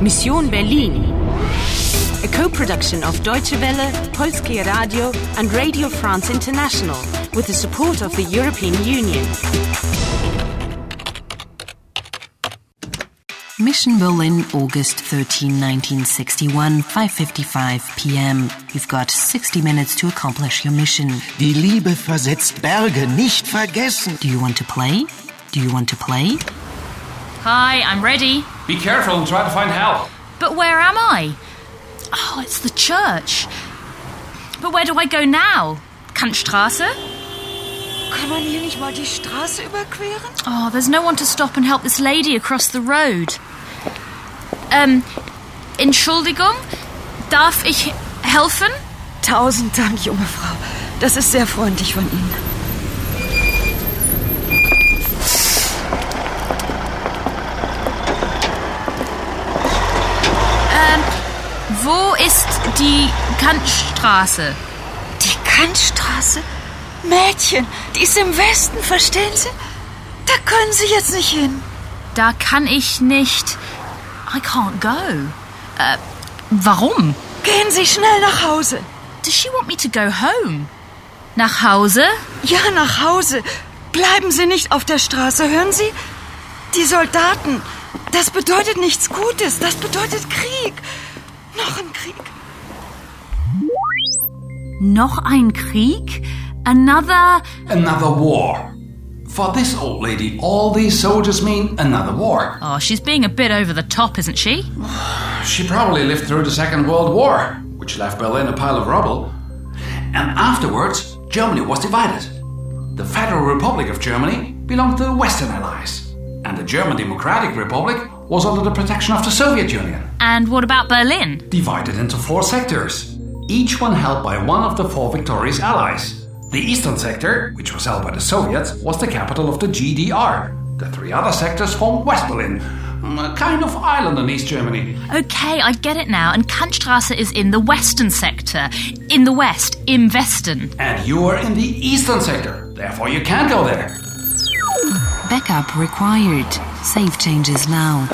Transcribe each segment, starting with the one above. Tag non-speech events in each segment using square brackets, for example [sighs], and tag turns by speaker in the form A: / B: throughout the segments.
A: Mission Berlin. A co-production of Deutsche Welle, Polskie Radio and Radio France International with the support of the European Union.
B: Mission Berlin, August 13, 1961, 5.55 p.m. You've got 60 minutes to accomplish your mission.
C: Die Liebe versetzt Berge, nicht vergessen.
B: Do you want to play? Do you want to play?
D: Hi, I'm ready.
E: Be careful and try to find help.
D: But where am I? Oh, it's the church. But where do I go now? Kantstraße?
F: Kann man hier nicht mal die Straße überqueren?
D: Oh, there's no one to stop and help this lady across the road. Ähm, Entschuldigung? Darf ich helfen?
F: Tausend Dank, junge Frau. Das ist sehr freundlich von Ihnen.
D: Die Kantstraße?
F: Die Kantstraße? Mädchen, die ist im Westen, verstehen Sie? Da können Sie jetzt nicht hin.
D: Da kann ich nicht. I can't go. Äh, warum?
F: Gehen Sie schnell nach Hause.
D: Does she want me to go home? Nach Hause?
F: Ja, nach Hause. Bleiben Sie nicht auf der Straße, hören Sie? Die Soldaten, das bedeutet nichts Gutes, das bedeutet Krieg. Noch ein Krieg.
D: Noch ein Krieg? Another.
E: Another war. For this old lady, all these soldiers mean another war.
D: Oh, she's being a bit over the top, isn't she? [sighs]
E: She probably lived through the Second World War, which left Berlin a pile of rubble. And afterwards, Germany was divided. The Federal Republic of Germany belonged to the Western Allies, and the German Democratic Republic was under the protection of the Soviet Union.
D: And what about Berlin?
E: Divided into four sectors, each one held by one of the four victorious allies. The eastern sector, which was held by the Soviets, was the capital of the GDR. The three other sectors formed West Berlin, mm, a kind of island in East Germany.
D: Okay, I get it now. And Kantstraße is in the western sector. In the west, im Westen.
E: And you are in the eastern sector, therefore you can't go there.
B: Backup required. Save changes now.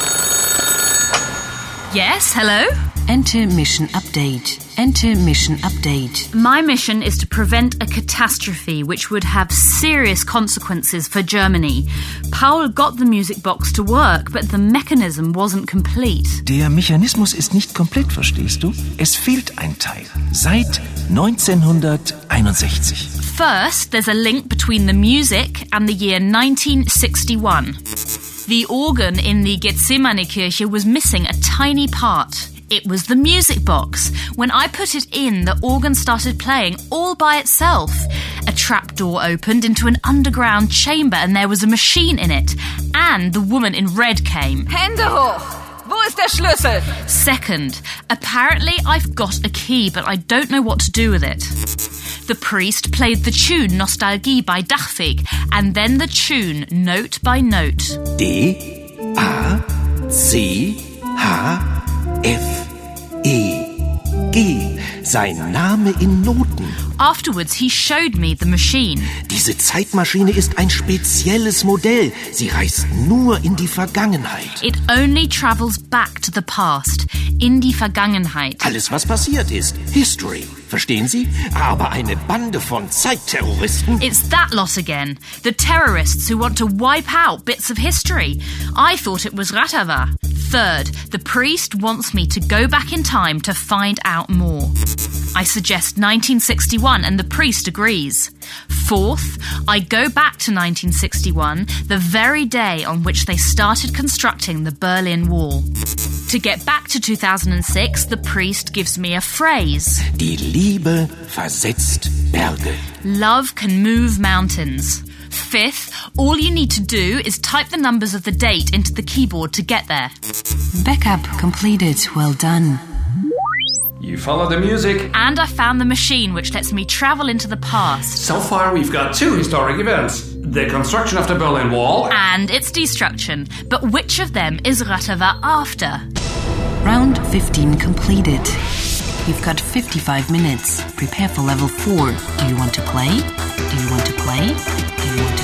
D: Yes, hello?
B: Enter mission update. Enter mission update.
D: My mission is to prevent a catastrophe which would have serious consequences for Germany. Paul got the music box to work, but the mechanism wasn't complete.
C: Der Mechanismus ist nicht komplett, verstehst du? Es fehlt ein Teil. Seit 1961.
D: First, there's a link between the music and the year 1961. The organ in the Gethsemane Kirche was missing a tiny part. It was the music box. When I put it in, the organ started playing all by itself. A trapdoor opened into an underground chamber and there was a machine in it. And the woman in red came.
F: Hände hoch. Wo ist der Schlüssel?
D: Second, apparently I've got a key, but I don't know what to do with it. The priest played the tune Nostalgie by Dachfeg, and then the tune note by note.
C: D A C H F E G. Sein Name in Noten.
D: Afterwards, he showed me the machine.
C: Diese Zeitmaschine ist ein spezielles Modell. Sie reist nur in die Vergangenheit.
D: It only travels back to the past, in die Vergangenheit.
C: Alles, was passiert ist. History. Verstehen Sie? Aber eine Bande von Zeitterroristen.
D: It's that lot again. The terrorists who want to wipe out bits of history. I thought it was Ratava. Third, the priest wants me to go back in time to find out more. I suggest 1961 and the priest agrees. Fourth, I go back to 1961, the very day on which they started constructing the Berlin Wall. To get back to 2006, the priest gives me a phrase
C: Die Liebe versetzt Berge.
D: Love can move mountains. Fifth, all you need to do is type the numbers of the date into the keyboard to get there.
B: Backup completed. Well done.
E: You follow the music.
D: And I found the machine which lets me travel into the past.
E: So far, we've got two historic events the construction of the Berlin Wall.
D: And its destruction. But which of them is Ratava after?
B: Round 15 completed. You've got 55 minutes. Prepare for level 4. Do you want to play? Do you want to play? Do you want to